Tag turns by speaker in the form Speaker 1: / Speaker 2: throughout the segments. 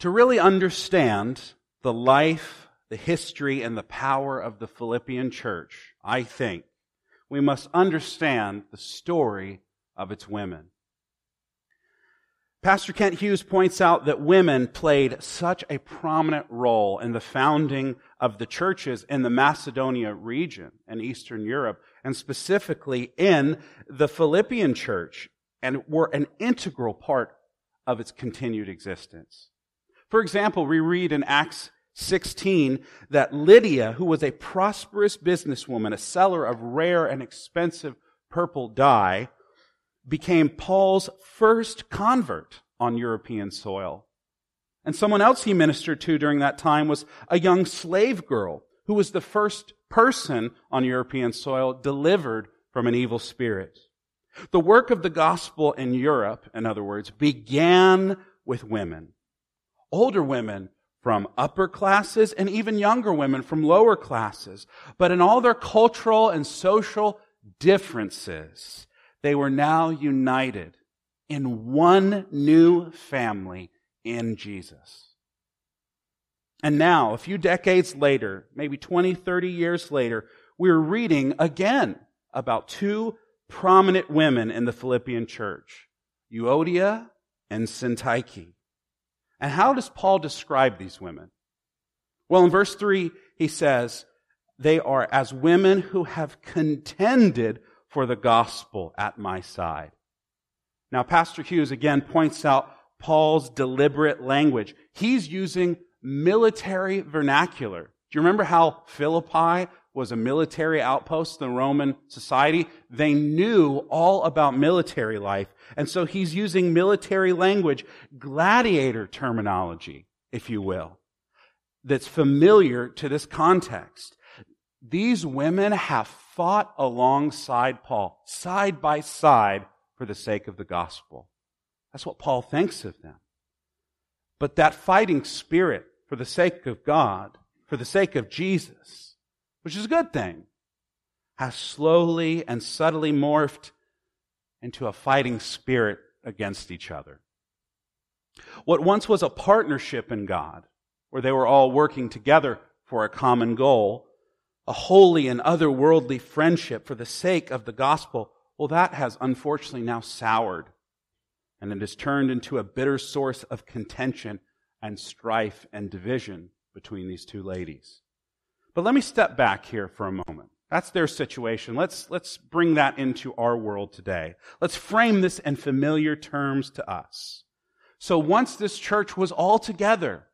Speaker 1: To really understand the life, the history, and the power of the Philippian church, I think we must understand the story of its women. Pastor Kent Hughes points out that women played such a prominent role in the founding of the churches in the Macedonia region and Eastern Europe, and specifically in the Philippian church, and were an integral part of its continued existence. For example, we read in Acts 16 that Lydia, who was a prosperous businesswoman, a seller of rare and expensive purple dye, became Paul's first convert on European soil. And someone else he ministered to during that time was a young slave girl who was the first person on European soil delivered from an evil spirit. The work of the gospel in Europe, in other words, began with women. Older women from upper classes and even younger women from lower classes. But in all their cultural and social differences, they were now united in one new family in Jesus. And now, a few decades later, maybe 20, 30 years later, we're reading again about two prominent women in the Philippian church, Euodia and Syntyche. And how does Paul describe these women? Well, in verse 3, he says, they are as women who have contended for the gospel at my side. Now, Pastor Hughes again points out Paul's deliberate language. He's using military vernacular. Do you remember how Philippi was a military outpost in the Roman society? They knew all about military life. And so he's using military language, gladiator terminology, if you will, that's familiar to this context. These women have fought alongside Paul, side by side, for the sake of the gospel. That's what Paul thinks of them. But that fighting spirit for the sake of God, for the sake of Jesus, which is a good thing, has slowly and subtly morphed into a fighting spirit against each other. What once was a partnership in God, where they were all working together for a common goal, a holy and otherworldly friendship for the sake of the gospel, well, that has unfortunately now soured, and it has turned into a bitter source of contention and strife and division between these two ladies. But let me step back here for a moment. That's their situation. Let's, let's bring that into our world today. Let's frame this in familiar terms to us. So once this church was all together,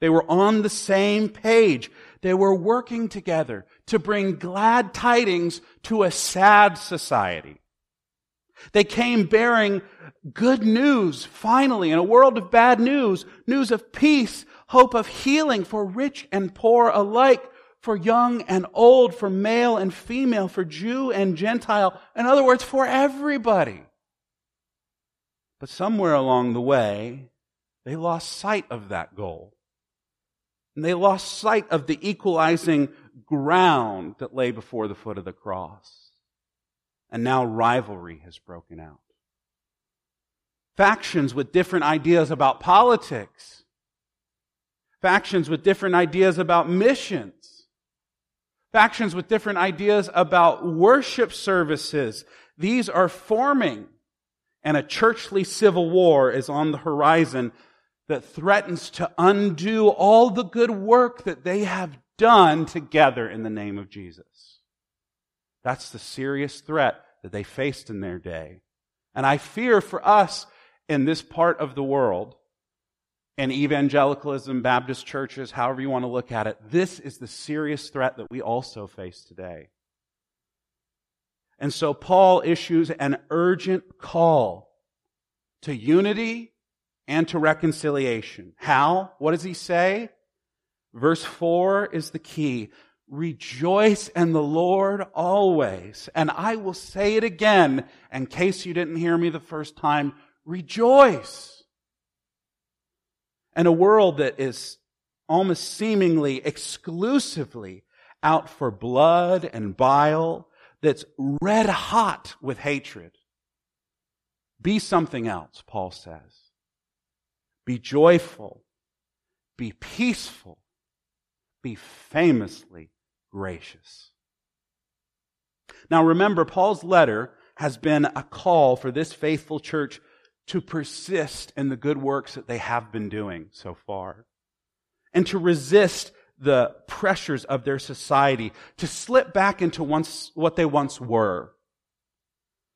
Speaker 1: they were on the same page. They were working together to bring glad tidings to a sad society. They came bearing good news, finally, in a world of bad news, news of peace, hope of healing for rich and poor alike, for young and old, for male and female, for Jew and Gentile. In other words, for everybody. But somewhere along the way, they lost sight of that goal. And they lost sight of the equalizing ground that lay before the foot of the cross. And now rivalry has broken out. Factions with different ideas about politics. Factions with different ideas about missions. Factions with different ideas about worship services. These are forming. And a churchly civil war is on the horizon that threatens to undo all the good work that they have done together in the name of Jesus. That's the serious threat that they faced in their day. And I fear for us in this part of the world, in evangelicalism, Baptist churches, however you want to look at it, this is the serious threat that we also face today. And so Paul issues an urgent call to unity and to reconciliation. How? What does he say? Verse 4 is the key. Rejoice in the Lord always. And I will say it again in case you didn't hear me the first time. Rejoice. In a world that is almost seemingly exclusively out for blood and bile, that's red hot with hatred. Be something else, Paul says. be joyful, be peaceful, be famously gracious. Now remember, Paul's letter has been a call for this faithful church to persist in the good works that they have been doing so far and to resist the pressures of their society, to slip back into once, what they once were.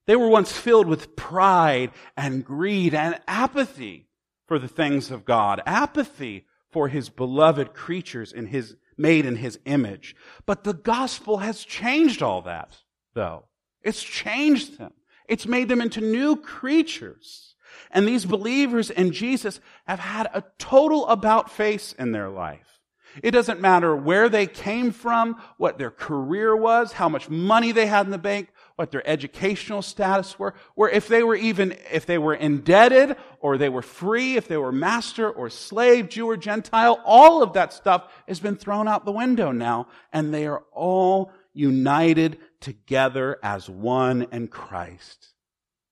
Speaker 1: They were once filled with pride and greed and apathy for the things of God, apathy for his beloved creatures in his, made in his image. But the gospel has changed all that, though. It's changed them. It's made them into new creatures. And these believers in Jesus have had a total about face in their life. It doesn't matter where they came from, what their career was, how much money they had in the bank, what their educational status were, or if they were even, if they were indebted, or they were free, if they were master or slave, Jew or Gentile, all of that stuff has been thrown out the window now, and they are all united together as one in Christ.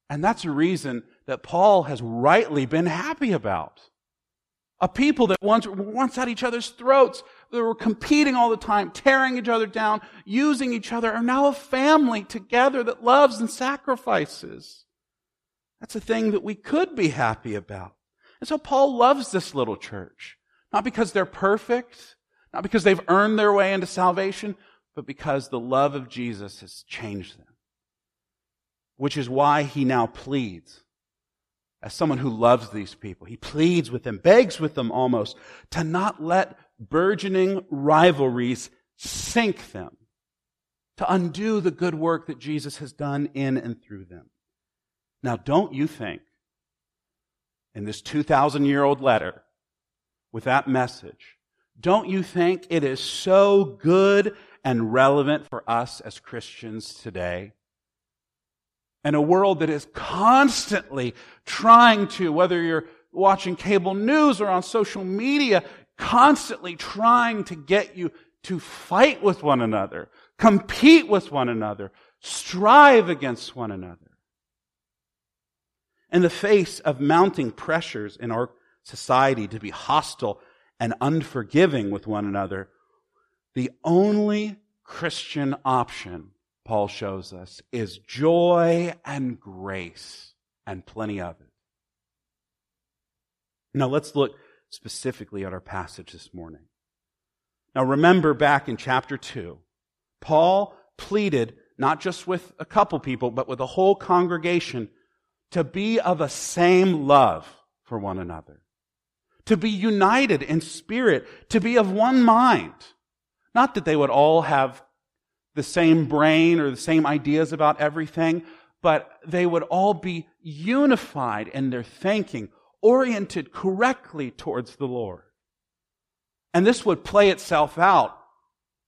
Speaker 1: And that's a reason that Paul has rightly been happy about. A people that once, once at each other's throats, that were competing all the time, tearing each other down, using each other, are now a family together that loves and sacrifices. That's a thing that we could be happy about. And so Paul loves this little church. Not because they're perfect, not because they've earned their way into salvation, but because the love of Jesus has changed them. Which is why he now pleads as someone who loves these people. He pleads with them, begs with them almost, to not let burgeoning rivalries sink them, to undo the good work that Jesus has done in and through them. Now, don't you think, in this 2,000 year old letter, with that message, don't you think it is so good and relevant for us as Christians today? And a world that is constantly trying to, whether you're watching cable news or on social media, constantly trying to get you to fight with one another, compete with one another, strive against one another. In the face of mounting pressures in our society to be hostile and unforgiving with one another, the only Christian option Paul shows us, is joy and grace and plenty of it. Now let's look specifically at our passage this morning. Now remember back in chapter 2, Paul pleaded not just with a couple people, but with a whole congregation to be of a same love for one another, to be united in spirit, to be of one mind. Not that they would all have the same brain or the same ideas about everything, but they would all be unified in their thinking, oriented correctly towards the Lord. And this would play itself out,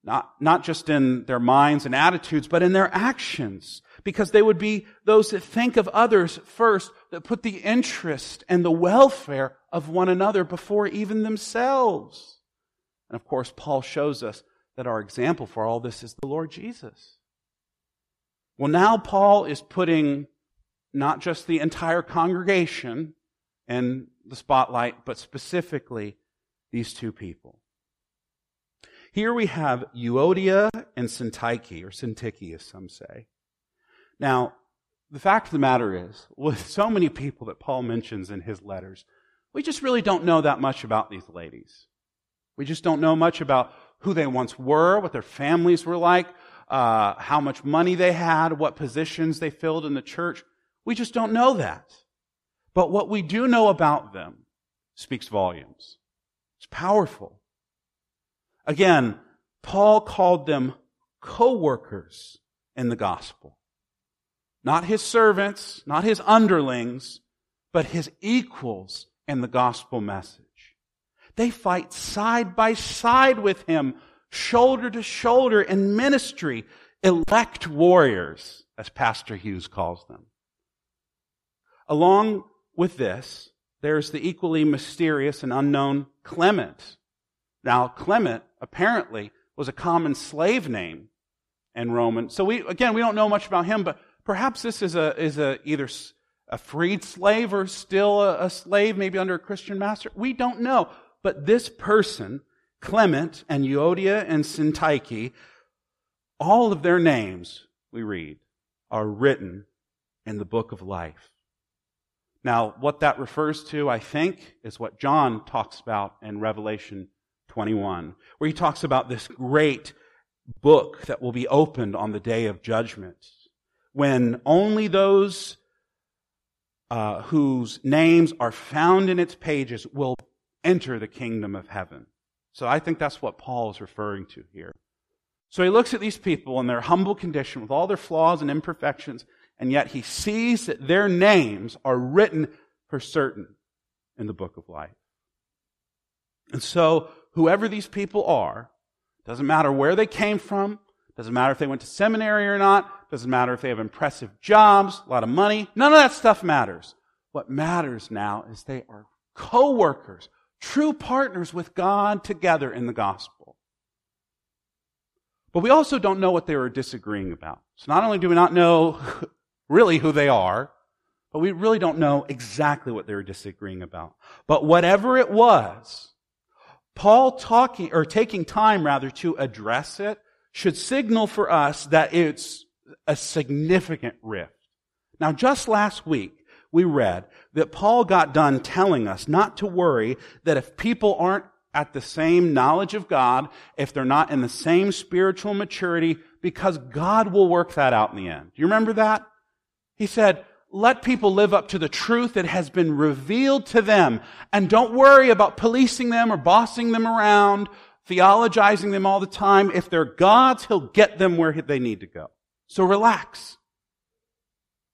Speaker 1: not, not just in their minds and attitudes, but in their actions, because they would be those that think of others first, that put the interest and the welfare of one another before even themselves. And of course, Paul shows us that our example for all this is the Lord Jesus. Well, now Paul is putting not just the entire congregation in the spotlight, but specifically these two people. Here we have Euodia and Syntyche, or Syntyche as some say. Now, the fact of the matter is, with so many people that Paul mentions in his letters, we just really don't know that much about these ladies. We just don't know much about who they once were, what their families were like, uh, how much money they had, what positions they filled in the church. We just don't know that. But what we do know about them speaks volumes. It's powerful. Again, Paul called them co-workers in the gospel. Not his servants, not his underlings, but his equals in the gospel message. They fight side by side with him, shoulder to shoulder in ministry, elect warriors, as Pastor Hughes calls them. Along with this, there's the equally mysterious and unknown Clement. Now, Clement apparently was a common slave name in Roman. So we, again, we don't know much about him, but perhaps this is a, is a either a freed slave or still a, a slave, maybe under a Christian master? We don't know. But this person, Clement and Euodia and Syntyche, all of their names, we read, are written in the book of life. Now, what that refers to, I think, is what John talks about in Revelation 21, where he talks about this great book that will be opened on the day of judgment, when only those uh, whose names are found in its pages will enter the kingdom of heaven. So I think that's what Paul is referring to here. So he looks at these people in their humble condition with all their flaws and imperfections, and yet he sees that their names are written for certain in the book of life. And so, whoever these people are, doesn't matter where they came from, doesn't matter if they went to seminary or not, doesn't matter if they have impressive jobs, a lot of money, none of that stuff matters. What matters now is they are co workers, true partners with God together in the gospel. But we also don't know what they were disagreeing about. So not only do we not know really who they are, but we really don't know exactly what they were disagreeing about. But whatever it was, Paul talking, or taking time rather to address it should signal for us that it's a significant rift. Now just last week, we read that Paul got done telling us not to worry that if people aren't at the same knowledge of God, if they're not in the same spiritual maturity, because God will work that out in the end. Do you remember that? He said, let people live up to the truth that has been revealed to them and don't worry about policing them or bossing them around, theologizing them all the time. If they're God's, He'll get them where they need to go. So relax.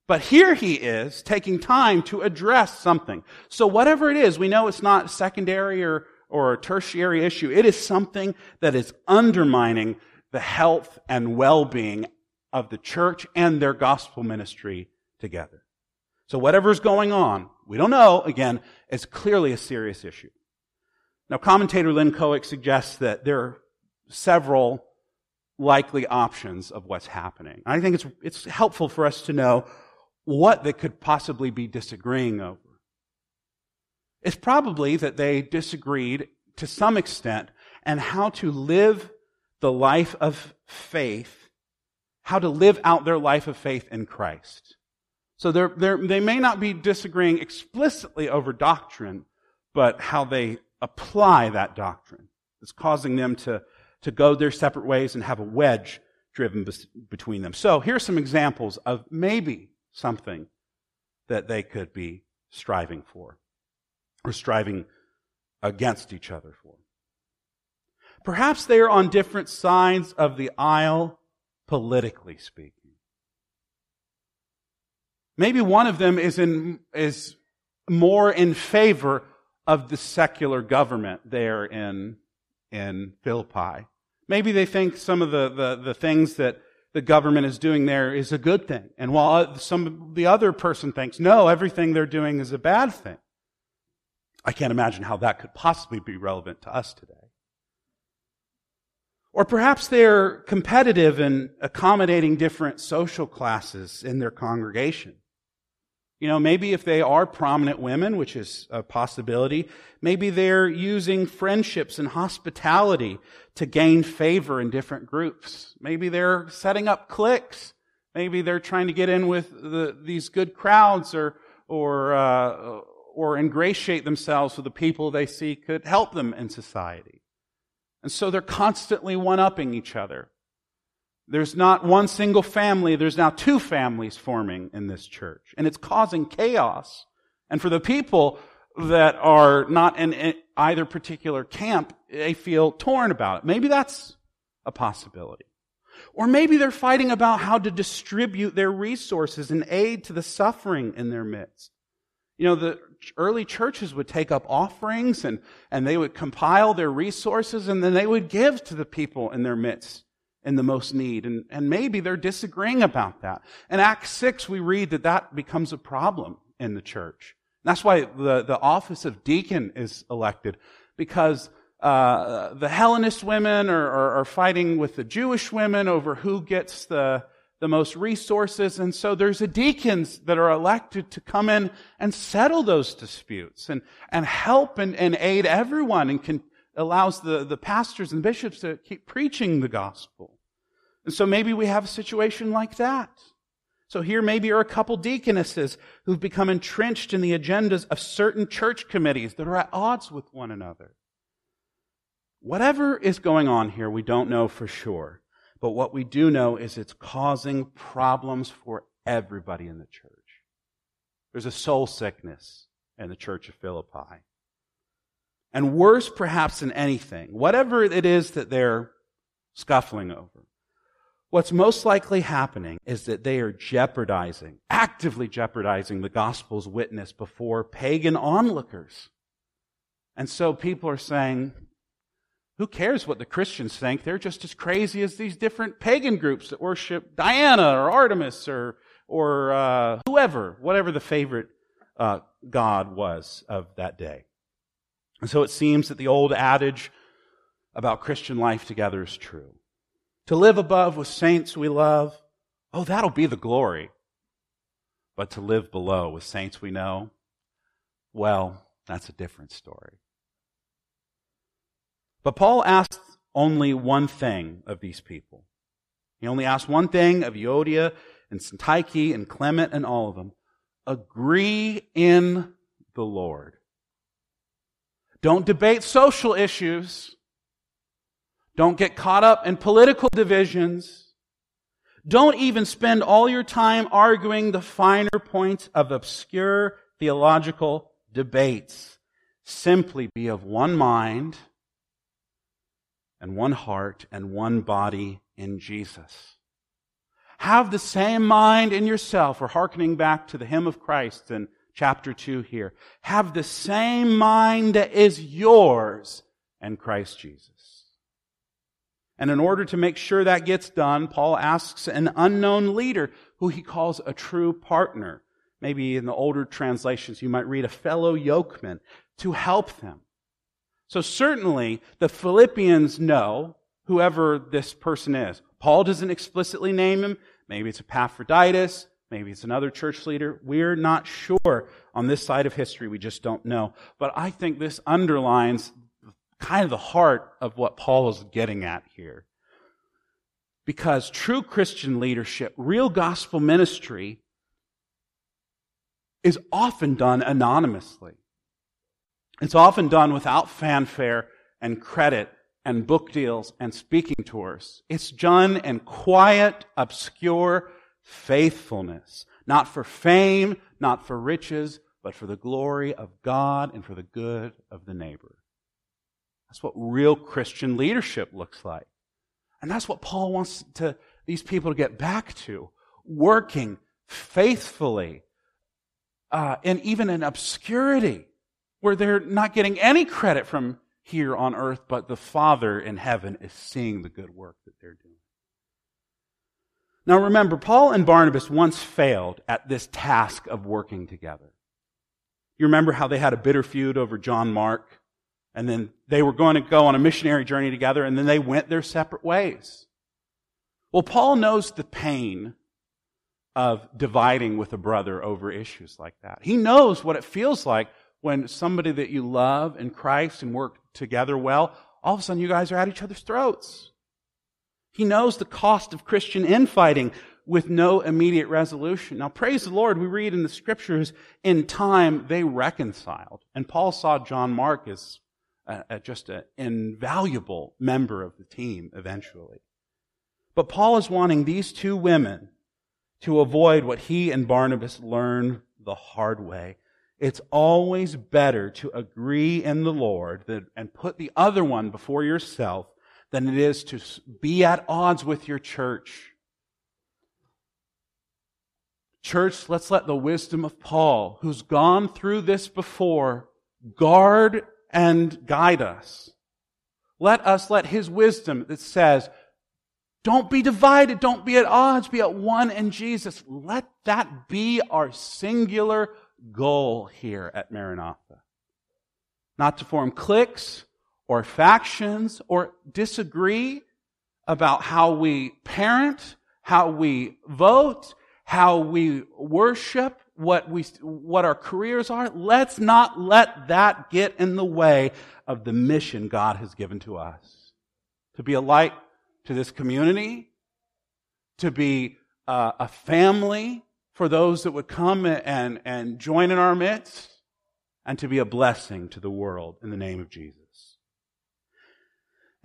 Speaker 1: But here he is taking time to address something. So whatever it is, we know it's not secondary or, or a tertiary issue. It is something that is undermining the health and well-being of the church and their gospel ministry together. So whatever's going on, we don't know, again, it's clearly a serious issue. Now, commentator Lynn Cohick suggests that there are several likely options of what's happening. I think it's, it's helpful for us to know what they could possibly be disagreeing over. It's probably that they disagreed to some extent and how to live the life of faith, how to live out their life of faith in Christ. So they're, they're, they may not be disagreeing explicitly over doctrine, but how they apply that doctrine. is causing them to, to go their separate ways and have a wedge driven between them. So here's some examples of maybe something that they could be striving for or striving against each other for. Perhaps they are on different sides of the aisle, politically speaking. Maybe one of them is in, is more in favor of the secular government there in, in Philippi. Maybe they think some of the, the, the things that the government is doing there is a good thing. And while some, the other person thinks, no, everything they're doing is a bad thing. I can't imagine how that could possibly be relevant to us today. Or perhaps they're competitive in accommodating different social classes in their congregation. You know, maybe if they are prominent women, which is a possibility, maybe they're using friendships and hospitality to gain favor in different groups. Maybe they're setting up cliques. Maybe they're trying to get in with the, these good crowds or, or, uh, or ingratiate themselves with the people they see could help them in society. And so they're constantly one-upping each other. There's not one single family, there's now two families forming in this church. And it's causing chaos. And for the people that are not in either particular camp, they feel torn about it. Maybe that's a possibility. Or maybe they're fighting about how to distribute their resources and aid to the suffering in their midst. You know, the early churches would take up offerings and, and they would compile their resources and then they would give to the people in their midst in the most need. And, and maybe they're disagreeing about that. In Acts 6, we read that that becomes a problem in the church. And that's why the, the office of deacon is elected, because uh, the Hellenist women are, are, are, fighting with the Jewish women over who gets the, the most resources. And so there's a deacons that are elected to come in and settle those disputes and, and help and, and aid everyone and can, allows the, the pastors and bishops to keep preaching the gospel. And so maybe we have a situation like that. So here maybe are a couple deaconesses who've become entrenched in the agendas of certain church committees that are at odds with one another. Whatever is going on here, we don't know for sure. But what we do know is it's causing problems for everybody in the church. There's a soul sickness in the church of Philippi. And worse perhaps than anything, whatever it is that they're scuffling over, what's most likely happening is that they are jeopardizing, actively jeopardizing the gospel's witness before pagan onlookers. And so people are saying, who cares what the Christians think? They're just as crazy as these different pagan groups that worship Diana or Artemis or, or uh, whoever, whatever the favorite uh, god was of that day. And so it seems that the old adage about Christian life together is true. To live above with saints we love, oh, that'll be the glory. But to live below with saints we know, well, that's a different story. But Paul asks only one thing of these people. He only asks one thing of Euodia and Syntyche and Clement and all of them. Agree in the Lord. Don't debate social issues. Don't get caught up in political divisions. Don't even spend all your time arguing the finer points of obscure theological debates. Simply be of one mind and one heart and one body in Jesus. Have the same mind in yourself. We're hearkening back to the hymn of Christ in chapter 2 here. Have the same mind that is yours in Christ Jesus. And in order to make sure that gets done, Paul asks an unknown leader who he calls a true partner. Maybe in the older translations, you might read a fellow yokeman to help them. So certainly the Philippians know whoever this person is. Paul doesn't explicitly name him. Maybe it's Epaphroditus. Maybe it's another church leader. We're not sure on this side of history. We just don't know. But I think this underlines kind of the heart of what Paul is getting at here. Because true Christian leadership, real gospel ministry, is often done anonymously. It's often done without fanfare and credit and book deals and speaking tours. It's done in quiet, obscure faithfulness, not for fame, not for riches, but for the glory of God and for the good of the neighbor. That's what real Christian leadership looks like. And that's what Paul wants to, these people to get back to. Working faithfully, uh, and even in obscurity where they're not getting any credit from here on earth, but the Father in heaven is seeing the good work that they're doing. Now remember, Paul and Barnabas once failed at this task of working together. You remember how they had a bitter feud over John Mark, and then they were going to go on a missionary journey together, and then they went their separate ways. Well, Paul knows the pain of dividing with a brother over issues like that. He knows what it feels like when somebody that you love in Christ and work together well, all of a sudden you guys are at each other's throats. He knows the cost of Christian infighting with no immediate resolution. Now, praise the Lord, we read in the scriptures, in time they reconciled. And Paul saw John Mark as uh, uh, a, a, just an invaluable member of the team eventually. But Paul is wanting these two women to avoid what he and Barnabas learned the hard way. It's always better to agree in the Lord and put the other one before yourself than it is to be at odds with your church. Church, let's let the wisdom of Paul, who's gone through this before, guard and guide us. Let us let his wisdom that says, don't be divided, don't be at odds, be at one in Jesus. Let that be our singular goal here at Maranatha. Not to form cliques or factions or disagree about how we parent, how we vote, how we worship, what we, what our careers are. Let's not let that get in the way of the mission God has given to us. To be a light to this community, to be uh, a family for those that would come and, and join in our midst, and to be a blessing to the world in the name of Jesus.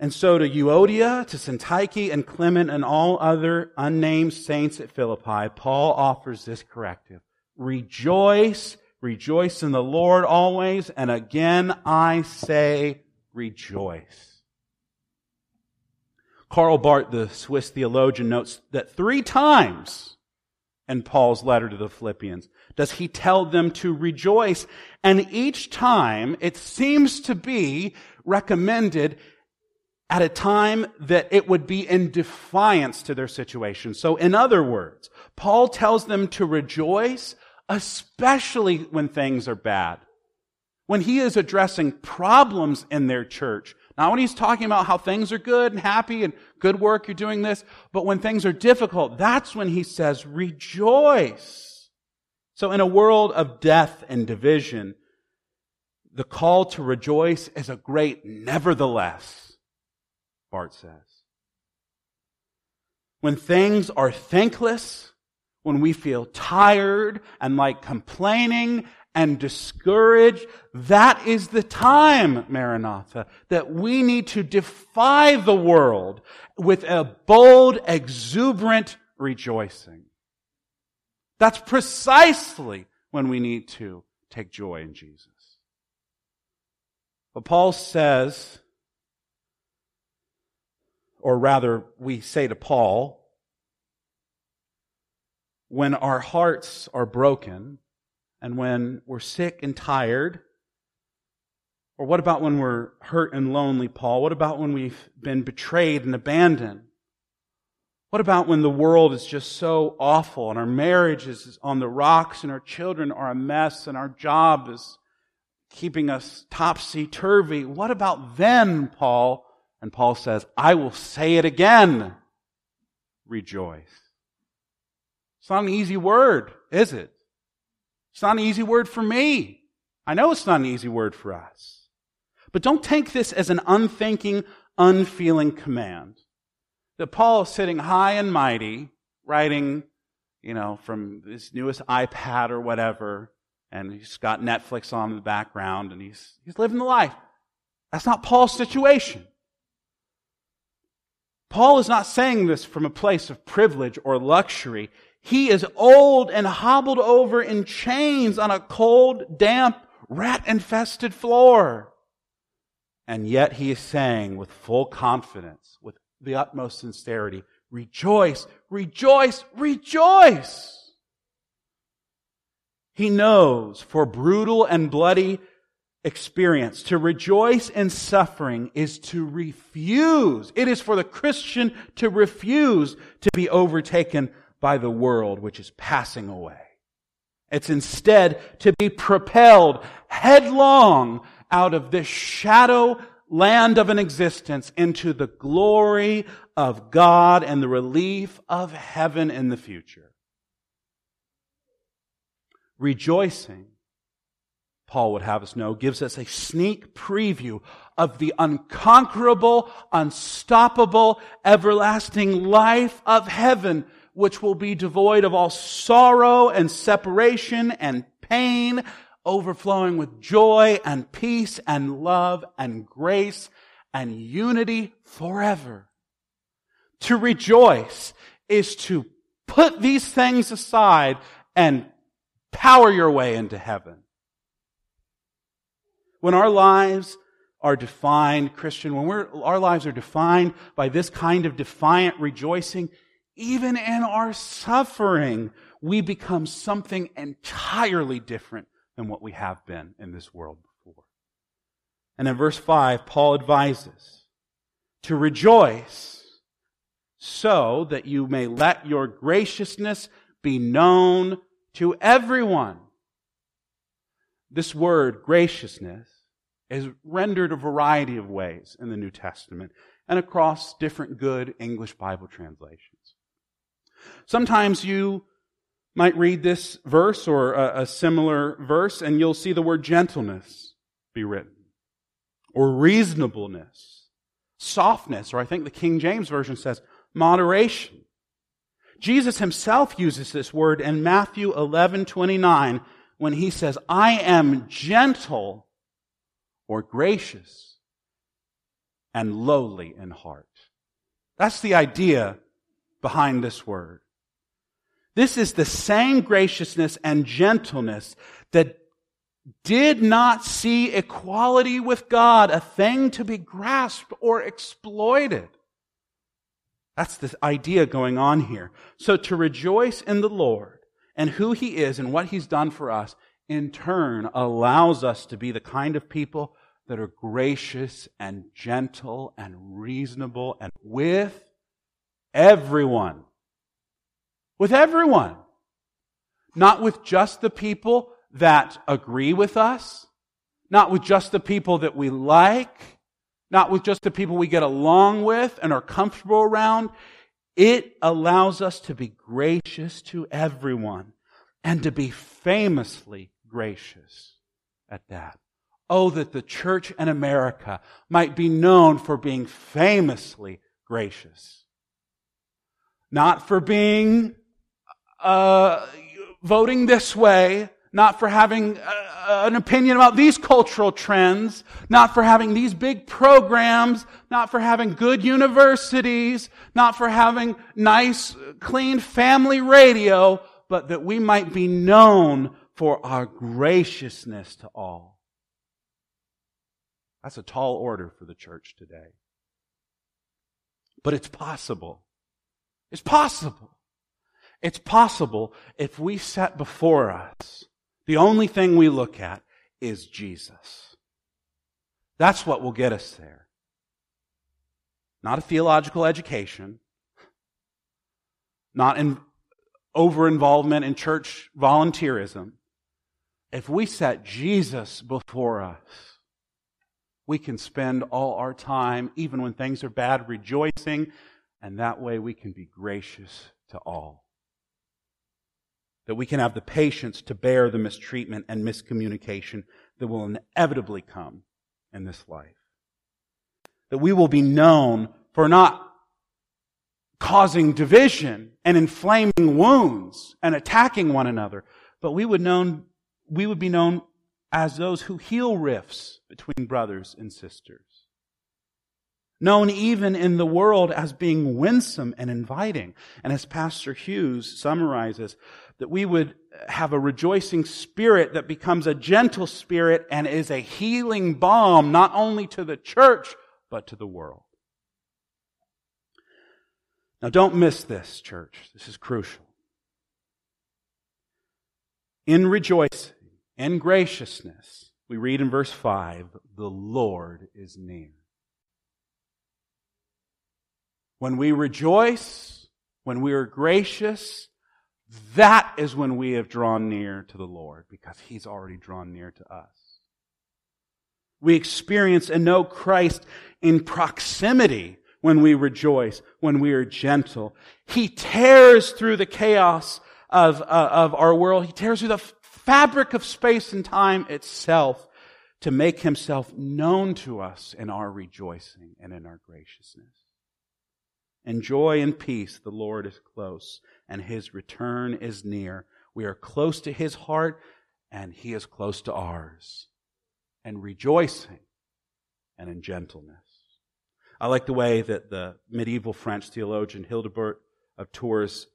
Speaker 1: And so to Euodia, to Syntyche and Clement and all other unnamed saints at Philippi, Paul offers this corrective. Rejoice, rejoice in the Lord always, and again I say rejoice. Karl Barth, the Swiss theologian, notes that three times in Paul's letter to the Philippians does he tell them to rejoice. And each time it seems to be recommended at a time that it would be in defiance to their situation. So in other words, Paul tells them to rejoice, especially when things are bad. When he is addressing problems in their church, not when he's talking about how things are good and happy and good work, you're doing this, but when things are difficult, that's when he says, rejoice. So in a world of death and division, the call to rejoice is a great nevertheless. Barth says. When things are thankless, when we feel tired and like complaining and discouraged, that is the time, Maranatha, that we need to defy the world with a bold, exuberant rejoicing. That's precisely when we need to take joy in Jesus. But Paul says or rather, we say to Paul, when our hearts are broken and when we're sick and tired, or what about when we're hurt and lonely, Paul? What about when we've been betrayed and abandoned? What about when the world is just so awful and our marriage is on the rocks and our children are a mess and our job is keeping us topsy turvy? What about then, Paul? And Paul says, I will say it again. Rejoice. It's not an easy word, is it? It's not an easy word for me. I know it's not an easy word for us. But don't take this as an unthinking, unfeeling command. That Paul is sitting high and mighty, writing, you know, from his newest iPad or whatever, and he's got Netflix on in the background, and he's, he's living the life. That's not Paul's situation. Paul is not saying this from a place of privilege or luxury. He is old and hobbled over in chains on a cold, damp, rat infested floor. And yet he is saying with full confidence, with the utmost sincerity, rejoice, rejoice, rejoice. He knows for brutal and bloody experience. To rejoice in suffering is to refuse. It is for the Christian to refuse to be overtaken by the world which is passing away. It's instead to be propelled headlong out of this shadow land of an existence into the glory of God and the relief of heaven in the future. Rejoicing Paul would have us know, gives us a sneak preview of the unconquerable, unstoppable, everlasting life of heaven, which will be devoid of all sorrow and separation and pain, overflowing with joy and peace and love and grace and unity forever. To rejoice is to put these things aside and power your way into heaven. When our lives are defined, Christian, when we're, our lives are defined by this kind of defiant rejoicing, even in our suffering, we become something entirely different than what we have been in this world before. And in verse 5, Paul advises to rejoice so that you may let your graciousness be known to everyone. This word, graciousness, is rendered a variety of ways in the New Testament and across different good English Bible translations. Sometimes you might read this verse or a, a similar verse and you'll see the word gentleness be written or reasonableness, softness, or I think the King James Version says moderation. Jesus himself uses this word in Matthew 11, 29 when he says, I am gentle or gracious and lowly in heart. That's the idea behind this word. This is the same graciousness and gentleness that did not see equality with God a thing to be grasped or exploited. That's the idea going on here. So to rejoice in the Lord and who He is and what He's done for us, in turn allows us to be the kind of people that are gracious and gentle and reasonable and with everyone. With everyone. Not with just the people that agree with us, not with just the people that we like, not with just the people we get along with and are comfortable around. It allows us to be gracious to everyone and to be famously gracious at that. Oh, that the church in America might be known for being famously gracious. Not for being, uh, voting this way, not for having uh, an opinion about these cultural trends, not for having these big programs, not for having good universities, not for having nice, clean family radio, but that we might be known for our graciousness to all. That's a tall order for the church today. But it's possible. It's possible. It's possible if we set before us the only thing we look at is Jesus. That's what will get us there. Not a theological education, not in over involvement in church volunteerism. If we set Jesus before us, we can spend all our time, even when things are bad, rejoicing, and that way we can be gracious to all that we can have the patience to bear the mistreatment and miscommunication that will inevitably come in this life. That we will be known for not causing division and inflaming wounds and attacking one another, but we would known, we would be known as those who heal rifts between brothers and sisters. Known even in the world as being winsome and inviting. And as Pastor Hughes summarizes, that we would have a rejoicing spirit that becomes a gentle spirit and is a healing balm not only to the church, but to the world. Now don't miss this, church. This is crucial. In rejoicing and graciousness, we read in verse 5, the Lord is near. When we rejoice, when we are gracious, that is when we have drawn near to the Lord because He's already drawn near to us. We experience and know Christ in proximity when we rejoice, when we are gentle. He tears through the chaos of, uh, of our world. He tears through the fabric of space and time itself to make himself known to us in our rejoicing and in our graciousness. In joy and peace, the Lord is close and his return is near. We are close to his heart and he is close to ours. And rejoicing and in gentleness. I like the way that the medieval French theologian Hildebert of Tours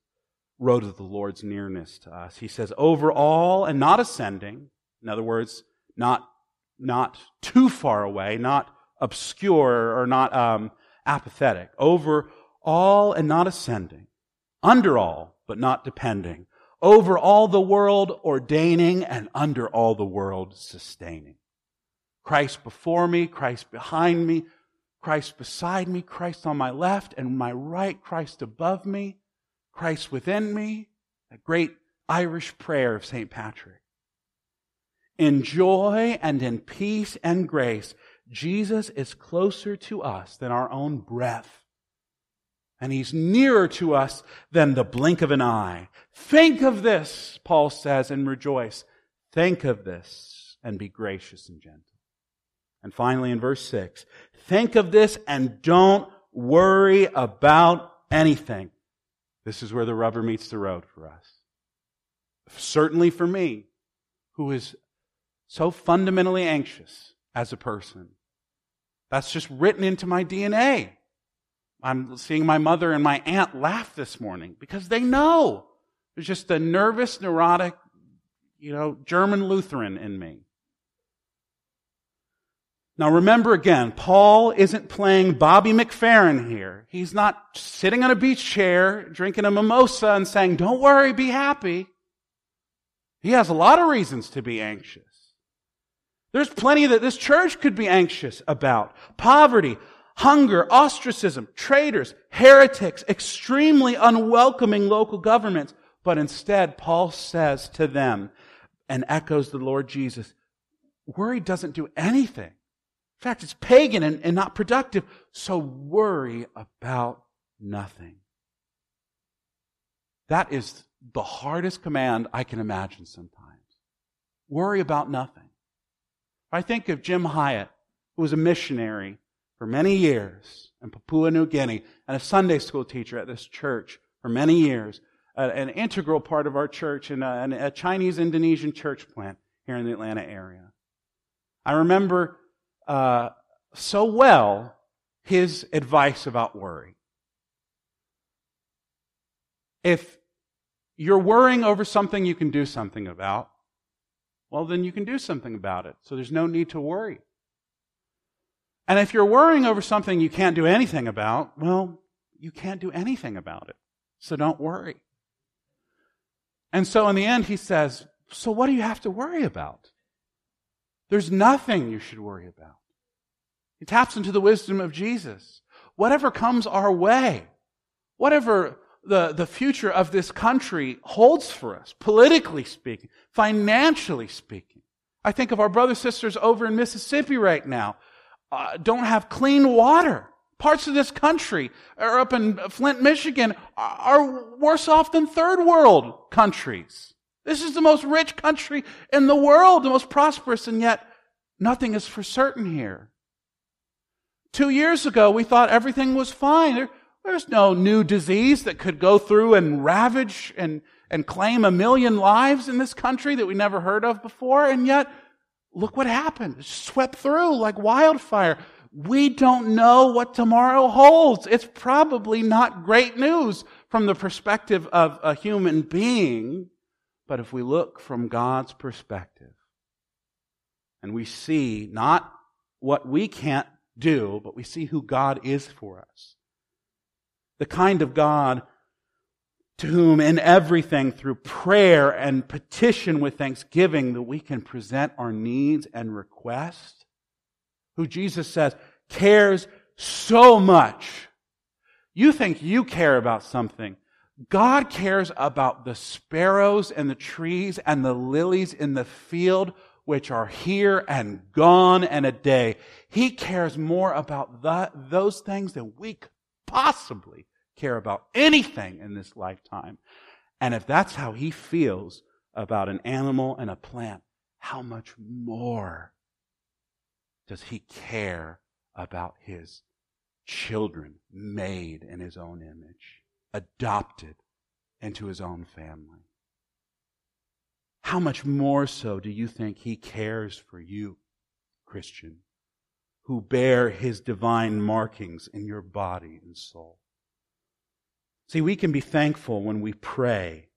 Speaker 1: wrote of the Lord's nearness to us. He says, over all and not ascending, in other words, not, not too far away, not obscure or not um, apathetic, over all and not ascending, under all, but not depending, over all the world ordaining, and under all the world sustaining. Christ before me, Christ behind me, Christ beside me, Christ on my left and my right, Christ above me, Christ within me. A great Irish prayer of St. Patrick. In joy and in peace and grace, Jesus is closer to us than our own breath And he's nearer to us than the blink of an eye. Think of this, Paul says, and rejoice. Think of this and be gracious and gentle. And finally, in verse 6, think of this and don't worry about anything. This is where the rubber meets the road for us. Certainly for me, who is so fundamentally anxious as a person. That's just written into my DNA. I'm seeing my mother and my aunt laugh this morning because they know there's just a nervous, neurotic, you know, German Lutheran in me. Now remember again, Paul isn't playing Bobby McFerrin here. He's not sitting on a beach chair, drinking a mimosa and saying, don't worry, be happy. He has a lot of reasons to be anxious. There's plenty that this church could be anxious about. Poverty, hunger, ostracism, traitors, heretics, extremely unwelcoming local governments. But instead, Paul says to them and echoes the Lord Jesus, worry doesn't do anything. In fact, it's pagan and, and not productive. So worry about nothing. That is the hardest command I can imagine sometimes. Worry about nothing. I think of Jim Hyatt, who was a missionary for many years in Papua New Guinea and a Sunday school teacher at this church for many years, an integral part of our church in a, a Chinese Indonesian church plant here in the Atlanta area. I remember uh, so well his advice about worry. If you're worrying over something you can do something about, well, then you can do something about it. So there's no need to worry. And if you're worrying over something you can't do anything about, well, you can't do anything about it. So don't worry. And so in the end, he says, So what do you have to worry about? There's nothing you should worry about. He taps into the wisdom of Jesus. Whatever comes our way, whatever the, the future of this country holds for us, politically speaking, financially speaking. I think of our brothers and sisters over in Mississippi right now, uh, don't have clean water. Parts of this country, or up in Flint, Michigan, are worse off than third world countries. This is the most rich country in the world, the most prosperous, and yet nothing is for certain here. Two years ago, we thought everything was fine. There, there's no new disease that could go through and ravage and, and claim a million lives in this country that we never heard of before. And yet, look what happened. Swept through like wildfire. We don't know what tomorrow holds. It's probably not great news from the perspective of a human being. But if we look from God's perspective and we see not what we can't do, but we see who God is for us, the kind of God to whom in everything through prayer and petition with thanksgiving that we can present our needs and requests, who Jesus says cares so much. You think you care about something. God cares about the sparrows and the trees and the lilies in the field, which are here and gone in a day. He cares more about the, those things than we could possibly care about anything in this lifetime. And if that's how he feels about an animal and a plant, how much more does he care about his children made in his own image? adopted into his own family. How much more so do you think he cares for you, Christian, who bear his divine markings in your body and soul? See, we can be thankful when we pray,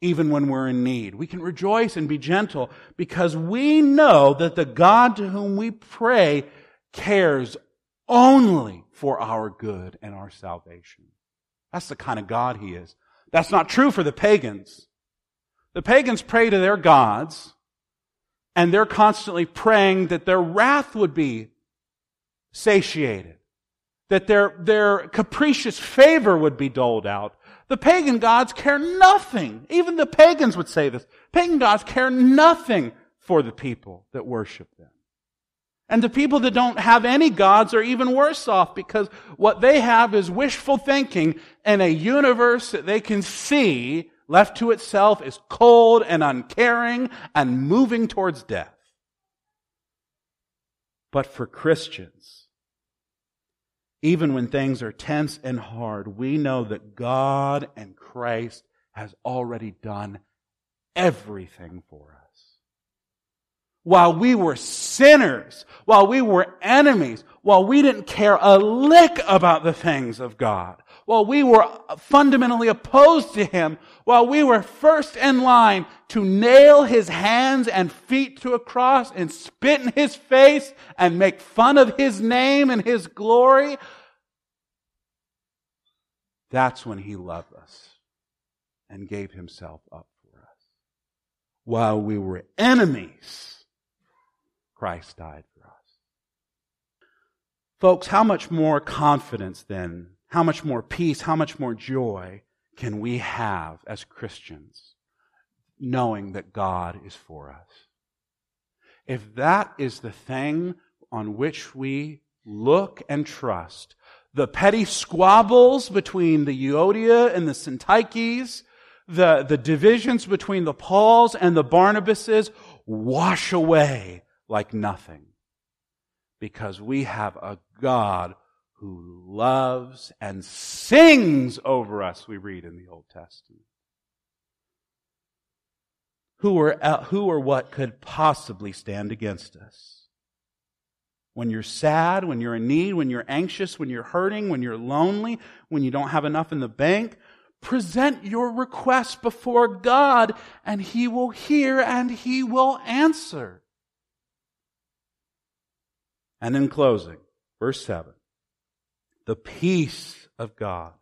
Speaker 1: even when we're in need. We can rejoice and be gentle because we know that the God to whom we pray cares only for our good and our salvation. That's the kind of God he is. That's not true for the pagans. The pagans pray to their gods, and they're constantly praying that their wrath would be satiated, that their, their capricious favor would be doled out. The pagan gods care nothing. Even the pagans would say this. Pagan gods care nothing for the people that worship them. And the people that don't have any gods are even worse off because what they have is wishful thinking and a universe that they can see left to itself is cold and uncaring and moving towards death. But for Christians, even when things are tense and hard, we know that God and Christ has already done everything for us. While we were sinners, while we were enemies, while we didn't care a lick about the things of God, while we were fundamentally opposed to Him, while we were first in line to nail His hands and feet to a cross and spit in His face and make fun of His name and His glory, that's when He loved us and gave Himself up for us. While we were enemies, Christ died for us. Folks, how much more confidence then, how much more peace, how much more joy can we have as Christians knowing that God is for us? If that is the thing on which we look and trust, the petty squabbles between the Euodia and the Syntyches, the, the divisions between the Pauls and the Barnabases wash away like nothing because we have a God who loves and sings over us, we read in the Old Testament. Who or, uh, who or what could possibly stand against us? When you're sad, when you're in need, when you're anxious, when you're hurting, when you're lonely, when you don't have enough in the bank, present your request before God and He will hear and He will answer. And in closing, verse 7 the peace of God,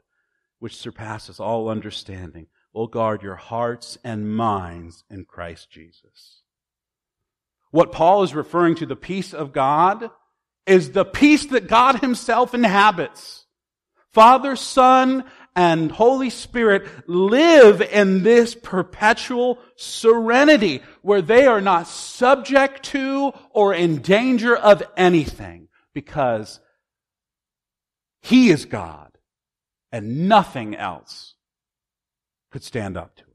Speaker 1: which surpasses all understanding, will guard your hearts and minds in Christ Jesus. What Paul is referring to, the peace of God, is the peace that God himself inhabits. Father, Son, and Holy Spirit live in this perpetual serenity where they are not subject to or in danger of anything because He is God and nothing else could stand up to Him.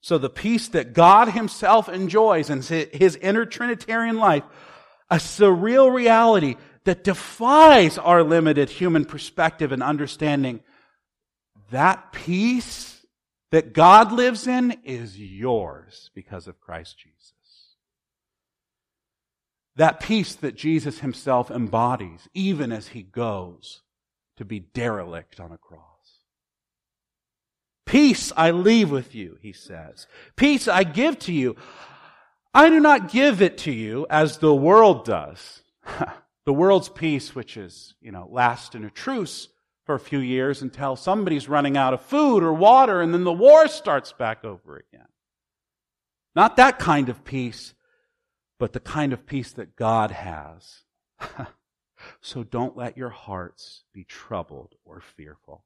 Speaker 1: So the peace that God Himself enjoys in His inner Trinitarian life, a surreal reality that defies our limited human perspective and understanding, that peace that God lives in is yours because of Christ Jesus. That peace that Jesus himself embodies even as he goes to be derelict on a cross. Peace I leave with you, he says. Peace I give to you. I do not give it to you as the world does. the world's peace, which is, you know, last in a truce for a few years until somebody's running out of food or water and then the war starts back over again. Not that kind of peace, but the kind of peace that God has. so don't let your hearts be troubled or fearful.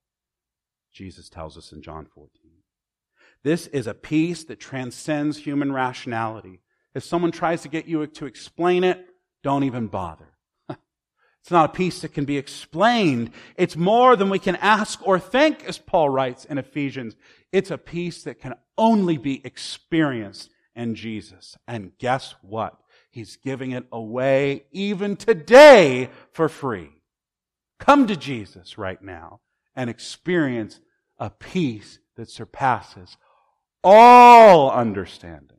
Speaker 1: Jesus tells us in John 14. This is a peace that transcends human rationality. If someone tries to get you to explain it, don't even bother. It's not a peace that can be explained. It's more than we can ask or think, as Paul writes in Ephesians. It's a peace that can only be experienced in Jesus. And guess what? He's giving it away even today for free. Come to Jesus right now and experience a peace that surpasses all understanding.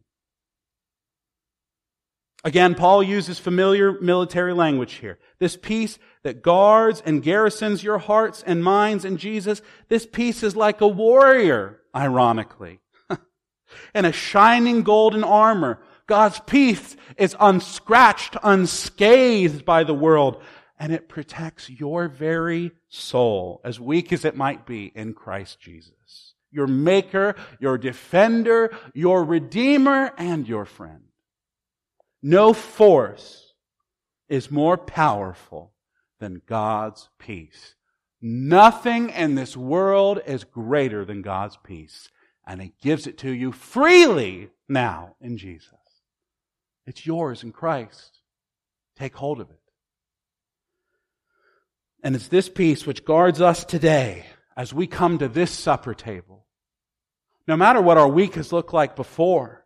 Speaker 1: Again, Paul uses familiar military language here. This peace that guards and garrisons your hearts and minds in Jesus, this peace is like a warrior, ironically, in a shining golden armor. God's peace is unscratched, unscathed by the world, and it protects your very soul, as weak as it might be, in Christ Jesus. Your maker, your defender, your redeemer, and your friend. No force is more powerful than God's peace. Nothing in this world is greater than God's peace. And He gives it to you freely now in Jesus. It's yours in Christ. Take hold of it. And it's this peace which guards us today as we come to this supper table. No matter what our week has looked like before,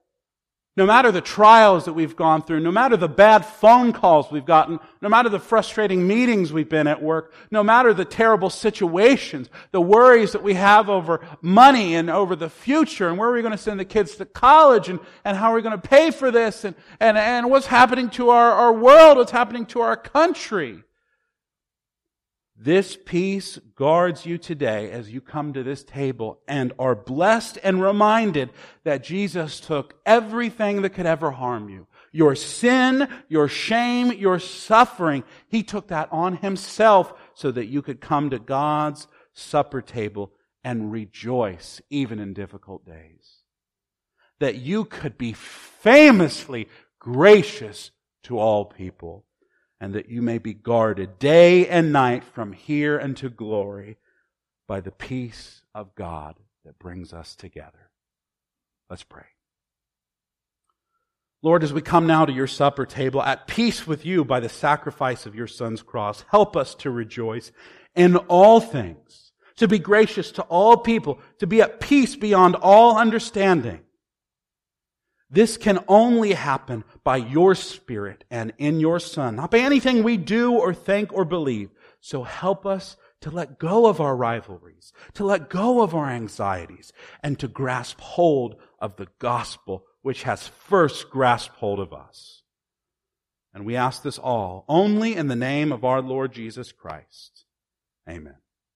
Speaker 1: no matter the trials that we've gone through, no matter the bad phone calls we've gotten, no matter the frustrating meetings we've been at work, no matter the terrible situations, the worries that we have over money and over the future and where are we going to send the kids to college and, and how are we going to pay for this and, and, and what's happening to our, our world, what's happening to our country. This peace guards you today as you come to this table and are blessed and reminded that Jesus took everything that could ever harm you. Your sin, your shame, your suffering. He took that on himself so that you could come to God's supper table and rejoice even in difficult days. That you could be famously gracious to all people and that you may be guarded day and night from here unto glory by the peace of God that brings us together. Let's pray. Lord, as we come now to your supper table, at peace with you by the sacrifice of your Son's cross, help us to rejoice in all things, to be gracious to all people, to be at peace beyond all understanding this can only happen by your Spirit and in your Son, not by anything we do or think or believe. So help us to let go of our rivalries, to let go of our anxieties, and to grasp hold of the gospel which has first grasped hold of us. And we ask this all only in the name of our Lord Jesus Christ. Amen.